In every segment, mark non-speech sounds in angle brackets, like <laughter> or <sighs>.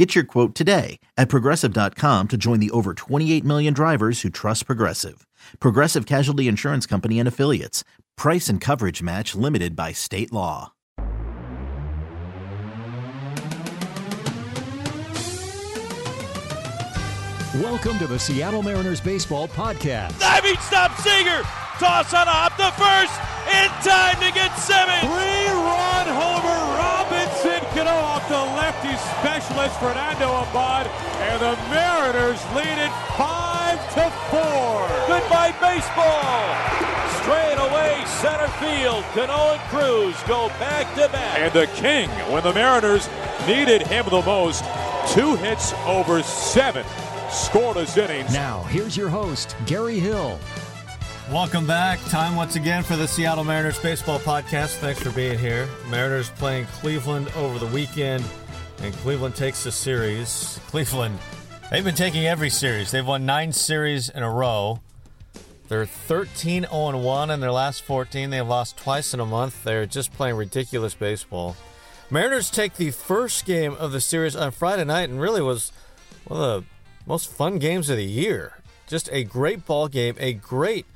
Get your quote today at progressive.com to join the over 28 million drivers who trust Progressive. Progressive Casualty Insurance Company and Affiliates. Price and coverage match limited by state law. Welcome to the Seattle Mariners Baseball Podcast. Diving stop Seager. Toss on a hop to first. In time to get Simmons. Three-run specialist Fernando Abad. And the Mariners lead it 5 to 4. Goodbye baseball. Straight away center field. Cano and Cruz go back to back. And the king, when the Mariners needed him the most, two hits over seven scoreless innings. Now, here's your host, Gary Hill. Welcome back. Time once again for the Seattle Mariners Baseball Podcast. Thanks for being here. Mariners playing Cleveland over the weekend, and Cleveland takes the series. Cleveland, they've been taking every series. They've won nine series in a row. They're 13 0 1 in their last 14. They've lost twice in a month. They're just playing ridiculous baseball. Mariners take the first game of the series on Friday night and really was one of the most fun games of the year. Just a great ball game, a great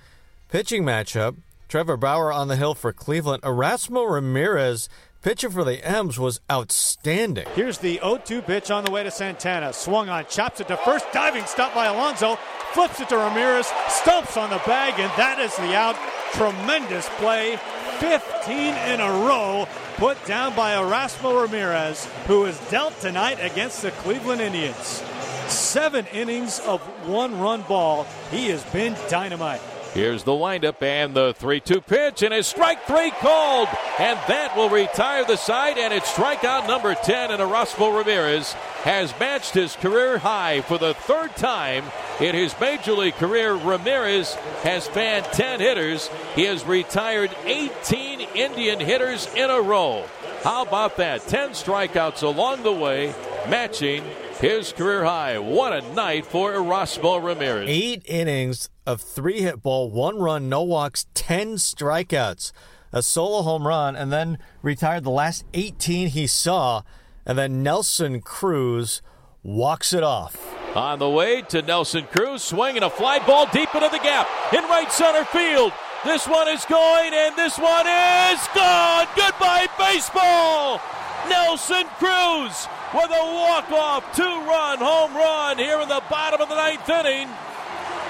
pitching matchup. Trevor Bauer on the hill for Cleveland. Erasmo Ramirez, pitcher for the M's, was outstanding. Here's the 0-2 pitch on the way to Santana. Swung on, chops it to first, diving stop by Alonso, flips it to Ramirez, stumps on the bag, and that is the out. Tremendous play. 15 in a row put down by Erasmo Ramirez, who is dealt tonight against the Cleveland Indians. Seven innings of one run ball. He has been dynamite. Here's the windup and the 3 2 pitch, and his strike three called. And that will retire the side, and it's strikeout number 10. And Erasmo Ramirez has matched his career high for the third time in his major league career. Ramirez has fanned 10 hitters. He has retired 18 Indian hitters in a row. How about that? 10 strikeouts along the way, matching his career high. What a night for Erasmo Ramirez. Eight innings of three hit ball, one run, no walks, 10 strikeouts, a solo home run, and then retired the last 18 he saw. And then Nelson Cruz walks it off. On the way to Nelson Cruz, swinging a fly ball deep into the gap in right center field. This one is going, and this one is gone. Goodbye, baseball. Nelson Cruz with a walk-off two-run home run here in the bottom of the ninth inning.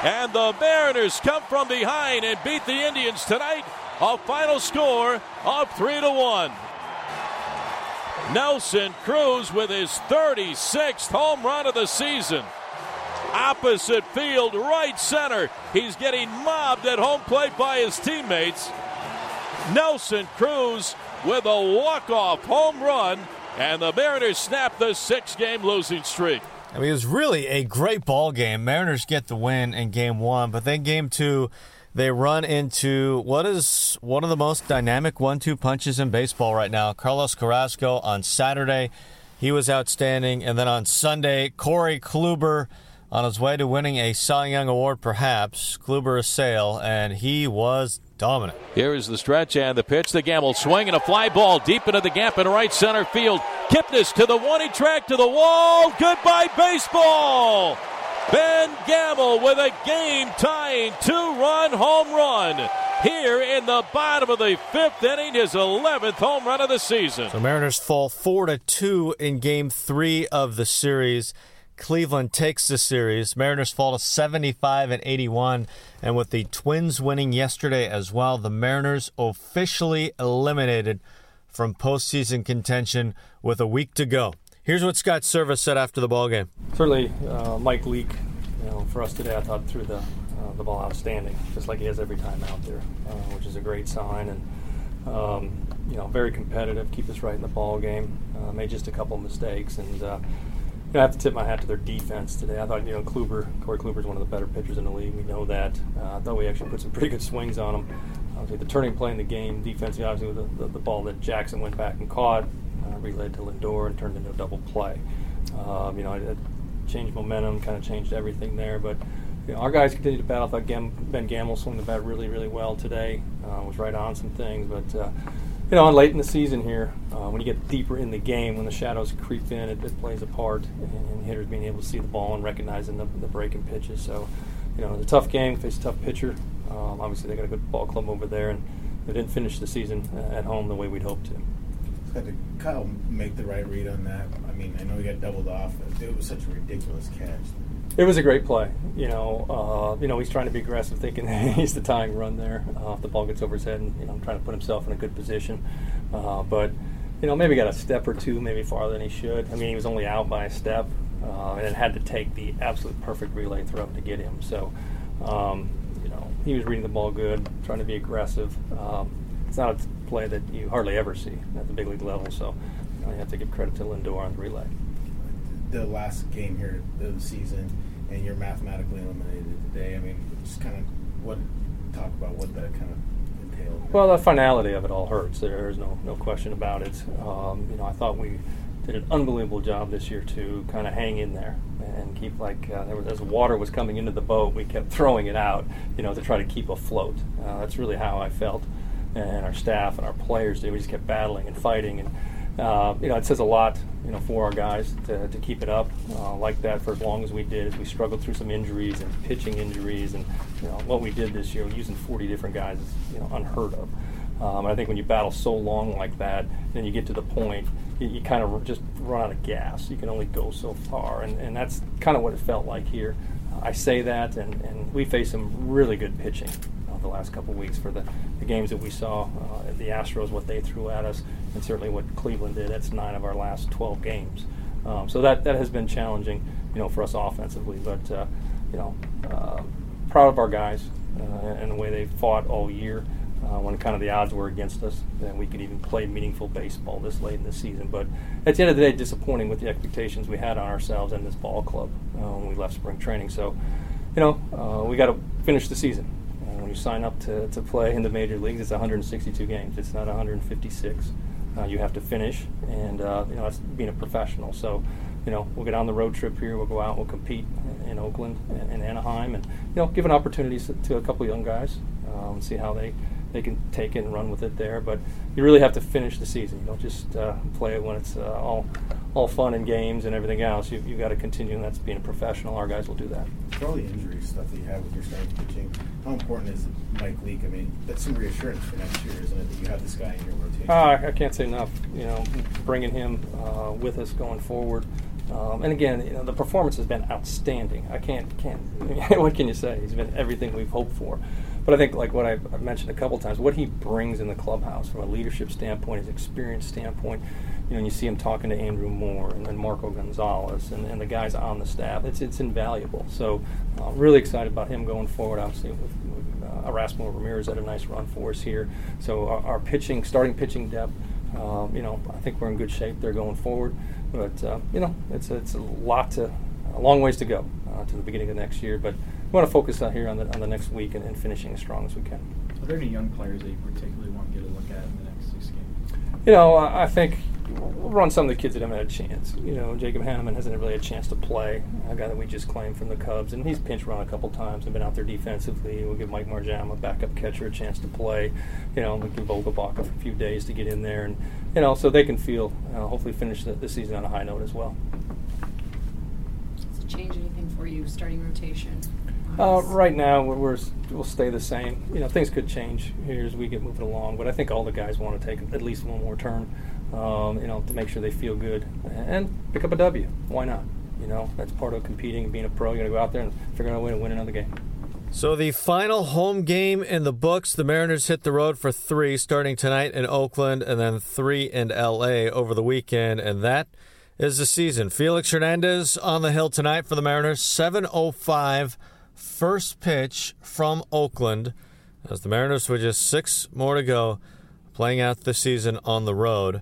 And the Mariners come from behind and beat the Indians tonight. A final score of three to one. Nelson Cruz with his 36th home run of the season. Opposite field, right center. He's getting mobbed at home plate by his teammates. Nelson Cruz with a walk-off home run, and the Mariners snap the six-game losing streak. I mean, it was really a great ball game. Mariners get the win in game one, but then game two, they run into what is one of the most dynamic one two punches in baseball right now. Carlos Carrasco on Saturday, he was outstanding. And then on Sunday, Corey Kluber on his way to winning a Cy Young Award, perhaps. Kluber a sale, and he was dominant. Here is the stretch and the pitch. The gamble swing and a fly ball deep into the gap in right center field. Kipnis to the one, he track to the wall. Goodbye, baseball. Ben Gamel with a game tying two run home run here in the bottom of the fifth inning, his 11th home run of the season. The Mariners fall 4 to 2 in game three of the series. Cleveland takes the series. Mariners fall to 75 and 81. And with the Twins winning yesterday as well, the Mariners officially eliminated from postseason contention with a week to go. Here's what Scott Servais said after the ball game. Certainly, uh, Mike Leake, you know, for us today, I thought threw the uh, the ball outstanding, just like he has every time out there, uh, which is a great sign. And um, you know, very competitive, keep us right in the ball game. Uh, made just a couple mistakes, and uh, know, I have to tip my hat to their defense today. I thought you know Kluber, Corey Kluber is one of the better pitchers in the league. We know that. Uh, I thought we actually put some <laughs> pretty good swings on him. obviously the turning play in the game, defensively, obviously the, the, the, ball that Jackson went back and caught, uh, relayed to Lindor and turned into a double play. Um, you know, it, it changed momentum, kind of changed everything there. But you know, our guys continue to battle. I thought Ben Gamel swung the bat really, really well today. Uh, was right on some things, but uh, you know, late in the season here, uh, when you get deeper in the game, when the shadows creep in, it, it plays a part in, hitters being able to see the ball and recognizing the, the breaking pitches. So, you know, it's a tough game, face a tough pitcher. Um, obviously, they got a good ball club over there, and they didn't finish the season uh, at home the way we'd hoped to. To Kyle make the right read on that? I mean, I know he got doubled off. It was such a ridiculous catch. It was a great play. You know, uh, you know he's trying to be aggressive, thinking <laughs> he's the tying run there. Uh, if the ball gets over his head, and you know, trying to put himself in a good position. Uh, but you know, maybe got a step or two, maybe farther than he should. I mean, he was only out by a step, uh, and it had to take the absolute perfect relay throw to get him. So, um, you know, he was reading the ball good, trying to be aggressive. Um, it's not a play that you hardly ever see at the big league level. So, you, know, you have to give credit to Lindor on the relay the last game here of the season, and you're mathematically eliminated today. I mean, just kind of what talk about what that kind of entailed. Well, the finality of it all hurts. There's no no question about it. Um, you know, I thought we did an unbelievable job this year to kind of hang in there and keep like uh, there was, as water was coming into the boat, we kept throwing it out, you know, to try to keep afloat. Uh, that's really how I felt, and our staff and our players did. We just kept battling and fighting and uh, you know, it says a lot, you know, for our guys to, to keep it up uh, like that for as long as we did. We struggled through some injuries and pitching injuries, and you know what we did this year, using 40 different guys is you know unheard of. Um, I think when you battle so long like that, then you get to the point you, you, kind of just run out of gas. You can only go so far, and, and that's kind of what it felt like here. I say that, and, and we faced some really good pitching the last couple weeks for the, the games that we saw. Uh, the Astros, what they threw at us, and certainly what Cleveland did. That's nine of our last 12 games. Um, so that, that has been challenging, you know, for us offensively. But uh, you know, uh, proud of our guys uh, and the way they fought all year. Uh, when kind of the odds were against us, that we could even play meaningful baseball this late in the season. But at the end of the day, disappointing with the expectations we had on ourselves and this ball club uh, when we left spring training. So, you know, we got to finish the season you sign up to, to play in the major leagues, it's 162 games. It's not 156. Uh, you have to finish, and uh, you know that's being a professional. So, you know, we'll get on the road trip here. We'll go out. We'll compete in Oakland and, Anaheim, and you know, give an opportunity to a couple young guys, um, see how they they can take it and run with it there. But you really have to finish the season. You don't just uh, play it when it's uh, all all fun and games and everything else. You, you've got to continue, and that's being a professional. Our guys will do that. For all the injury stuff that you have with your starting pitching, how important is Mike Leake? I mean, that's some reassurance for next year, isn't it, that you have this guy in your rotation? Uh, I can't say enough. You know, bringing him uh, with us going forward. Um, and again, you know, the performance has been outstanding. I can't, can't. <laughs> what can you say? He's been everything we've hoped for. But I think, like what I've mentioned a couple times, what he brings in the clubhouse from a leadership standpoint, his experience standpoint, you know, and you see him talking to Andrew Moore and then Marco Gonzalez and, and the guys on the staff. It's it's invaluable. So, uh, really excited about him going forward. Obviously, with, with uh, Erasmo Ramirez had a nice run for us here. So our, our pitching, starting pitching depth, um, you know, I think we're in good shape there going forward. But uh, you know, it's it's a lot to, a long ways to go uh, to the beginning of next year. But we want to focus out here on the on the next week and, and finishing as strong as we can. Are there any young players that you particularly want to get a look at in the next six games? You know, I think we'll run some of the kids that haven't had a chance. You know, Jacob Hannemann hasn't really had a chance to play. A guy that we just claimed from the Cubs, and he's pinch run a couple times and been out there defensively. We'll give Mike Marjama, a backup catcher, a chance to play. You know, we give Vogelbach a few days to get in there, and you know, so they can feel uh, hopefully finish the, the, season on a high note as well. Does it change anything for you starting rotation? Uh, right now, we're, we're, we'll stay the same. You know, things could change here as we get moving along, but I think all the guys want to take at least one more turn um, you know, to make sure they feel good and pick up a W. Why not? You know, that's part of competing and being a pro. You got to go out there and figure out a way to win another game. So the final home game in the books, the Mariners hit the road for three, starting tonight in Oakland, and then three in L.A. over the weekend, and that is the season. Felix Hernandez on the hill tonight for the Mariners, 7:05 first pitch from Oakland, as the Mariners with just six more to go, playing out the season on the road.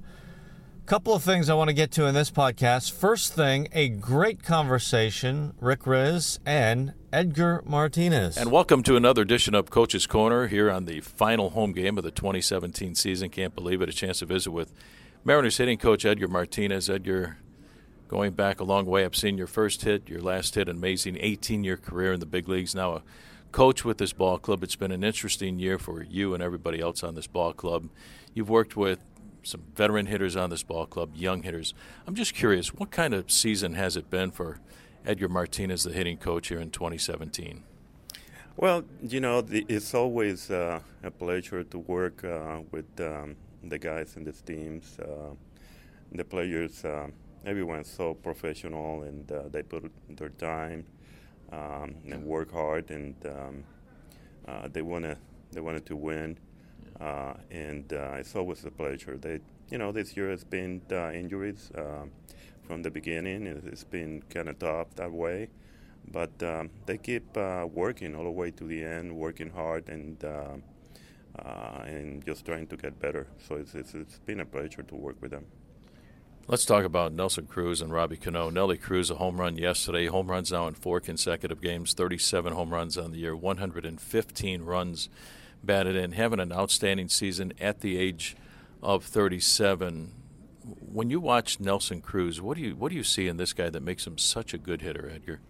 Couple of things I want to get to in this podcast. First thing, a great conversation, Rick Rizzs and Edgar Martinez. And welcome to another edition of Coach's Corner here on the final home game of the 2017 season. Can't believe it. A chance to visit with Mariners hitting coach Edgar Martinez. Edgar, going back a long way, I've seen your first hit, your last hit, amazing 18 year career in the big leagues. Now a coach with this ball club. It's been an interesting year for you and everybody else on this ball club. You've worked with some veteran hitters on this ball club, young hitters. I'm just curious, what kind of season has it been for Edgar Martinez, the hitting coach here in 2017? Well, you know, the, it's always uh, a pleasure to work uh, with um, the guys in these teams. Uh, the players, uh, everyone's so professional and uh, they put their time um, and work hard, and um, uh, they wanna they wanted to win. And it's always a pleasure. They, you know, this year has been injuries from the beginning. It's been kind of tough that way, but um, they keep uh, working all the way to the end, working hard and uh, uh, and just trying to get better. So it's, it's, it's been a pleasure to work with them. Let's talk about Nelson Cruz and Robbie Cano. Nelly Cruz, a home run yesterday. Home runs now in four consecutive games, 37 home runs on the year, 115 runs batted in, having an outstanding season at the age of 37 when you watch Nelson Cruz, what do you what do you see in this guy that makes him such a good hitter, Edgar?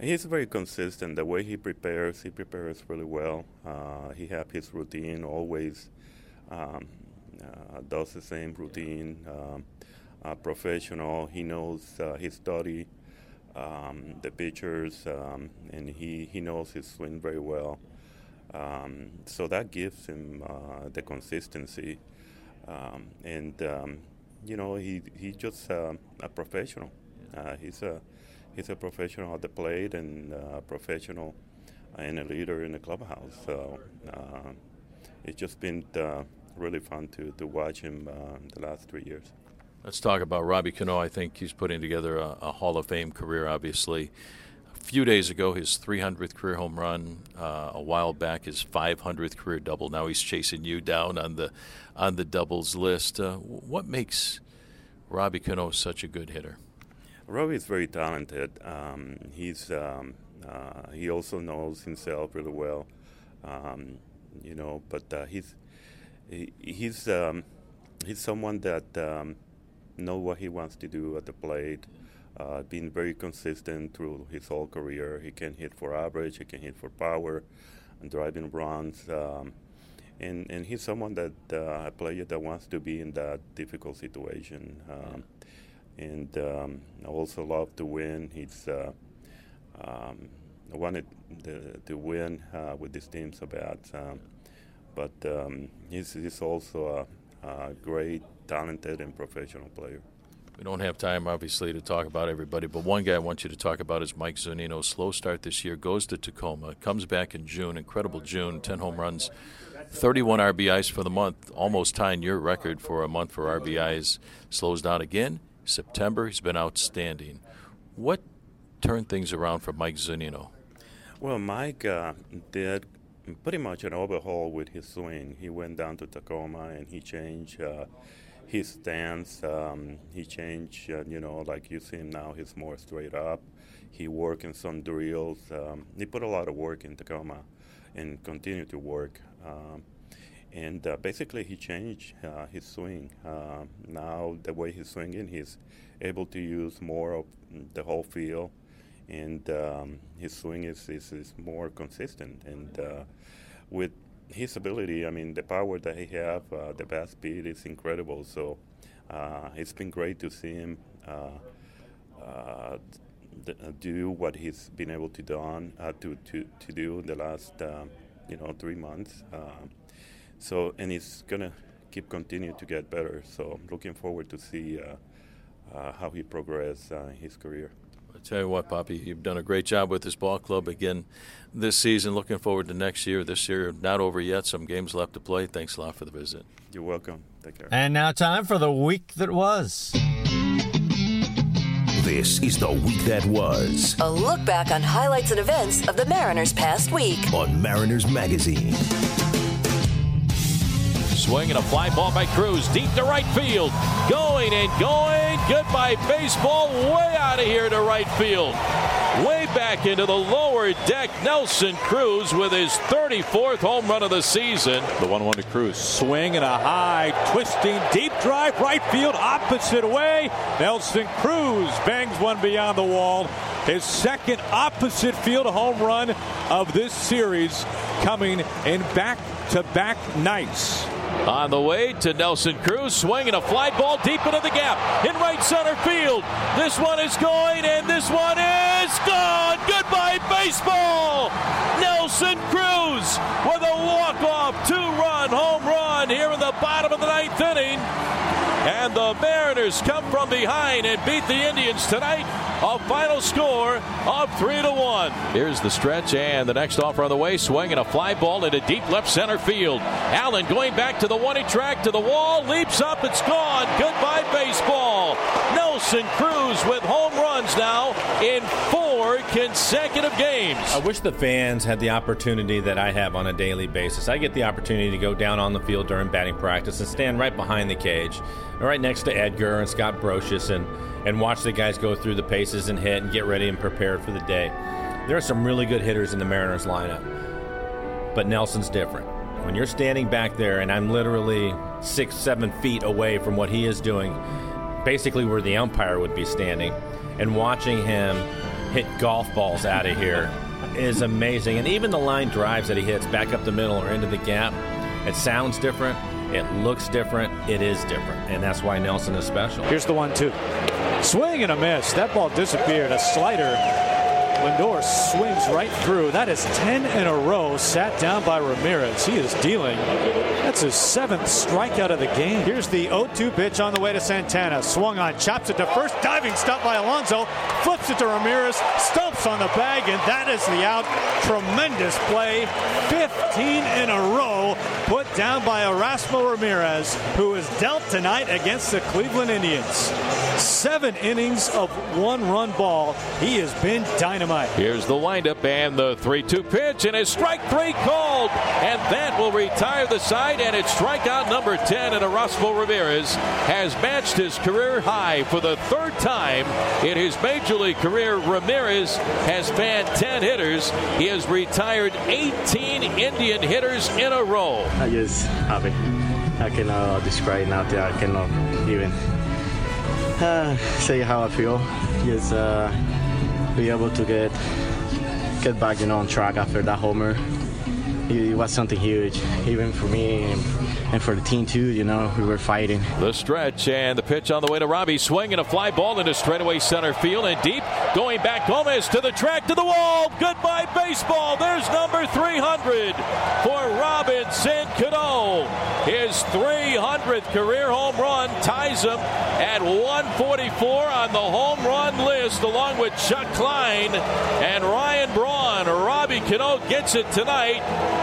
He's very consistent. The way he prepares, he prepares really well. Uh, he has his routine always. Um, uh, does the same routine. Um, uh, professional. He knows uh, his study, um, the pitchers, um, and he, he knows his swing very well. Um, so that gives him uh, the consistency. Um, and you know, he he's just uh, a professional. Uh, he's a he's a professional at the plate and a professional and a leader in the clubhouse. So uh, it's just been uh, really fun to, to watch him uh, the last three years. Let's talk about Robbie Cano. I think he's putting together a, a, Hall of Fame career, obviously. Few days ago, his 300th career home run. Uh, a while back, his 500th career double. Now he's chasing you down on the on the doubles list. Uh, what makes Robbie Cano such a good hitter? Robbie is very talented. Um, he's um, uh, he also knows himself really well, um, you know. But uh, he's he, he's um, he's someone that um, know what he wants to do at the plate. Uh, been very consistent through his whole career. He can hit for average. He can hit for power, and driving runs. Um, and and he's someone that uh, a player that wants to be in that difficult situation, um, and um, also love to win. He's uh, um, wanted the, to win uh, with this team so bad, um, but um, he's he's also a, a great, talented, and professional player. We don't have time, obviously, to talk about everybody, but one guy I want you to talk about is Mike Zunino. Slow start this year, goes to Tacoma, comes back in June, incredible June, 10 home runs, 31 RBIs for the month, almost tying your record for a month for RBIs. Slows down again. September, he's been outstanding. What turned things around for Mike Zunino? Well, Mike uh, did pretty much an overhaul with his swing. He went down to Tacoma and he changed uh, his stance. Um, he changed, uh, you know, like you see him now, he's more straight up. He worked in some drills. Um, he put a lot of work in Tacoma and continued to work. Um, and uh, basically, he changed uh, his swing. Uh, now, the way he's swinging, he's able to use more of the whole field, and um, his swing is, is, is, more consistent. And uh, with his ability, I mean, the power that he has, uh, the fast speed is incredible. So uh, it's been great to see him do what he's been able to do, to, to, to do in the last you know three months. Um, so and he's gonna keep continue to get better. So I'm looking forward to see uh, uh, how he progresses uh, in his career. I tell you what, Poppy, you've done a great job with this ball club again this season. Looking forward to next year. This year not over yet. Some games left to play. Thanks a lot for the visit. You're welcome. Take care. And now time for the week that was. This is the week that was. A look back on highlights and events of the Mariners' past week on Mariners Magazine. Swing and a fly ball by Cruz deep to right field. Going and going. Goodbye baseball way out of here to right field. way back into the lower deck. Nelson Cruz with his 34th home run of the season. The 1 1 to Cruz. Swing and a high, twisting, deep drive, right field, opposite way. Nelson Cruz bangs one beyond the wall. His second opposite field home run of this series coming in back to back nights. On the way to Nelson Cruz, swinging a fly ball deep into the gap in right center field. This one is going, and this one is gone. Goodbye, baseball. Nelson Cruz And the Mariners come from behind and beat the Indians tonight. A final score of three to one. Here's the stretch and the next offer on the way. Swinging a fly ball into deep left center field. Allen going back to the one track to the wall. Leaps up. It's gone. Goodbye baseball. Nelson Cruz with home runs now in four consecutive games. I wish the fans had the opportunity that I have on a daily basis. I get the opportunity to go down on the field during batting practice and stand right behind the cage, right next to Edgar and Scott Brosius, and, and watch the guys go through the paces and hit and get ready and prepared for the day. There are some really good hitters in the Mariners lineup, but Nelson's different. When you're standing back there, and I'm literally six, seven feet away from what he is doing, basically where the umpire would be standing, and watching him hit golf balls out of here is amazing. And even the line drives that he hits back up the middle or into the gap, it sounds different. It looks different. It is different. And that's why Nelson is special. Here's the one, two. Swing and a miss. That ball disappeared. A slider. Lindor swings right through. That is 10 in a row. Sat down by Ramirez. He is dealing. That's his seventh strikeout of the game. Here's the 0 2 pitch on the way to Santana. Swung on, chops it to first. Diving stop by Alonso. Flips it to Ramirez. Stumps on the bag, and that is the out. Tremendous play. 15 in a row put down by Erasmo Ramirez, who is dealt tonight against the Cleveland Indians. Seven innings of one run ball. He has been dynamite. Here's the windup and the 3 2 pitch, and it's strike three called. And that will retire the side, and it's strikeout number 10. And Erasmo Ramirez has matched his career high for the third time in his major league career. Ramirez has fanned 10 hitters. He has retired 18 Indian hitters in a row. I just happy. I cannot describe nothing. I cannot even uh, <sighs> say how I feel. Just uh, be able to get get back, you know, on track after that homer. It, it was something huge, even for me and, for the team too. You know, we were fighting. The stretch and the pitch on the way to Robbie, swinging a fly ball into straightaway center field and deep, going back Gomez to the track to the wall. Goodbye baseball. There's number 300 for Robinson Cano. His 300th career home run ties him at 144 on the home run list, along with Chuck Klein and Ryan Braun. Robbie Cano gets it tonight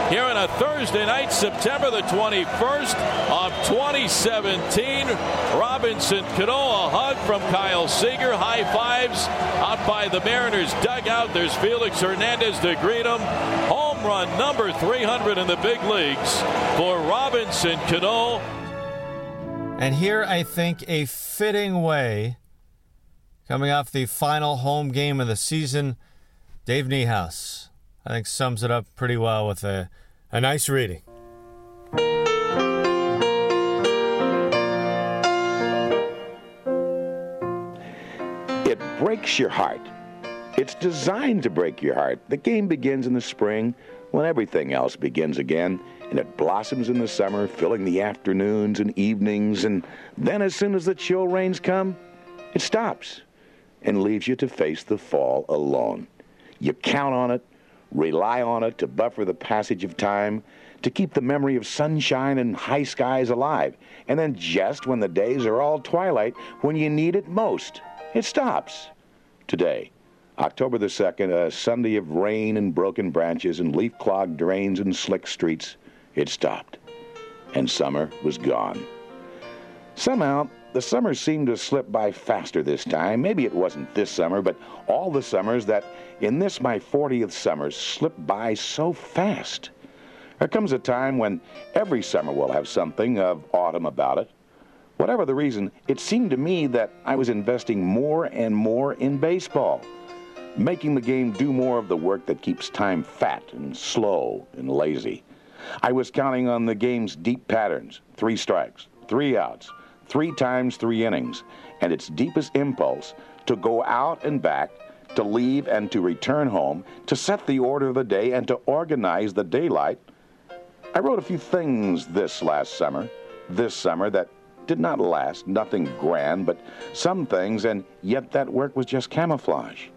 here on a Thursday night, September the 21st of 2017. Robinson Cano, a hug from Kyle Seager. High fives out by the Mariners dugout. There's Felix Hernandez to greet him. Home run number 300 in the big leagues for Robinson Cano. And here, I think, a fitting way, coming off the final home game of the season, Dave Niehaus, I think, sums it up pretty well with a, a nice reading. It breaks your heart. It's designed to break your heart. The game begins in the spring when everything else begins again, and it blossoms in the summer, filling the afternoons and evenings, and then as soon as the chill rains come, it stops and leaves you to face the fall alone. You count on it, rely on it to buffer the passage of time, to keep the memory of sunshine and high skies alive. And then just when the days are all twilight, when you need it most, it stops. Today, October the 2nd, a Sunday of rain and broken branches and leaf clogged drains and slick streets, it stopped. And summer was gone. Somehow, the summer seemed to slip by faster this time. Maybe it wasn't this summer, but all the summers that in this my 40th summer slip by so fast. There comes a time when every summer will have something of autumn about it. Whatever the reason, it seemed to me that I was investing more and more in baseball. making the game do more of the work that keeps time fat and slow and lazy. I was counting on the game's deep patterns three strikes, three outs, three times three innings, and its deepest impulse to go out and back, to leave and to return home, to set the order of the day and to organize the daylight. I wrote a few things this last summer, this summer, that did not last, nothing grand, but some things, and yet that work was just camouflage.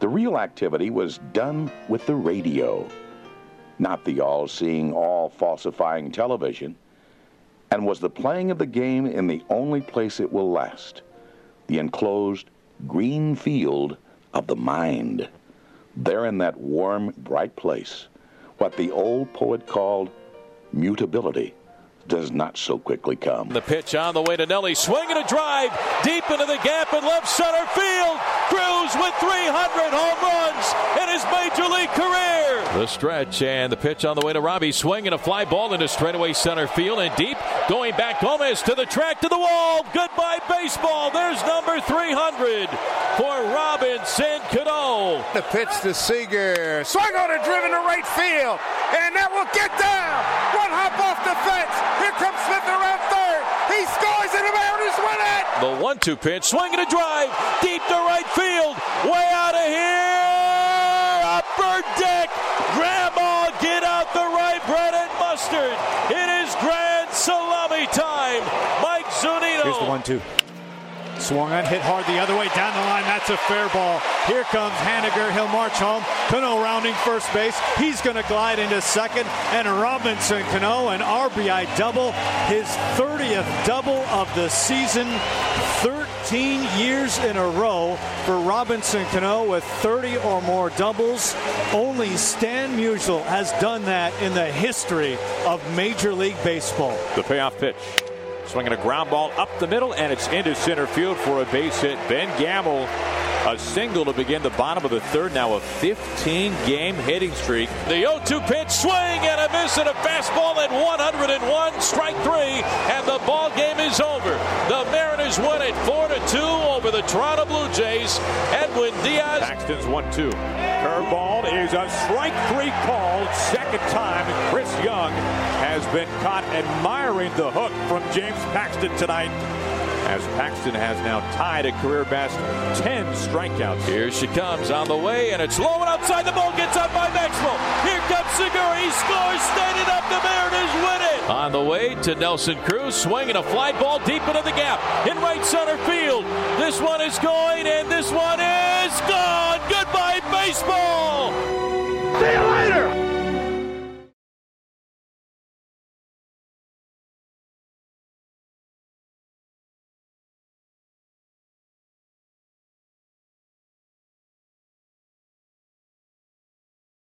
The real activity was done with the radio, not the all seeing, all falsifying television, and was the playing of the game in the only place it will last the enclosed green field of the mind. There in that warm, bright place, what the old poet called mutability does not so quickly come. The pitch on the way to Nelly, swinging a drive deep into the gap in left center field. Cruz with 300 home runs in his major league career. The stretch and the pitch on the way to Robbie, swinging a fly ball into straightaway center field and deep, going back Gomez to the track to the wall. Goodbye baseball. There's number 300 for Robinson Cano. The pitch to Seager, swung on a driven to right field, and that will get down. One hop off the fence. Here comes Smith around third. He scores and the Mariners win it. The one-two pitch, swinging a drive deep to right field, way out of here. Upper deck, Grandma, get out the right bread and mustard. It is grand salami time. Mike Zunino. Here's the one-two. Swung on, hit hard the other way down the line. That's a fair ball. Here comes Haniger. He'll march home. Cano rounding first base. He's going to glide into second. And Robinson Cano, an RBI double. His 30th double of the season. 13 years in a row for Robinson Cano with 30 or more doubles. Only Stan Musial has done that in the history of Major League Baseball. The payoff pitch. Swinging a ground ball up the middle, and it's into center field for a base hit. Ben Gamel, a single to begin the bottom of the third. Now a 15 game hitting streak. The 0 2 pitch, swing and a miss, and a fastball at 101, strike three, and the ball game is over. The Mariners win it 4 to 2 over the Toronto Blue Jays. Edwin Diaz. Paxton's 1 2. Curveball is a strike three call. Second time, Chris Young has been caught admiring the hook from James Paxton tonight. As Paxton has now tied a career best 10 strikeouts. Here she comes on the way, and it's low and outside the ball. Gets up by Maxwell. Here comes Segura. He scores, standing up. The Mariners win it. On the way to Nelson Cruz, swinging a fly ball deep into the gap in right center field. This one is going, and this one is gone. Goodbye, baseball. See you later.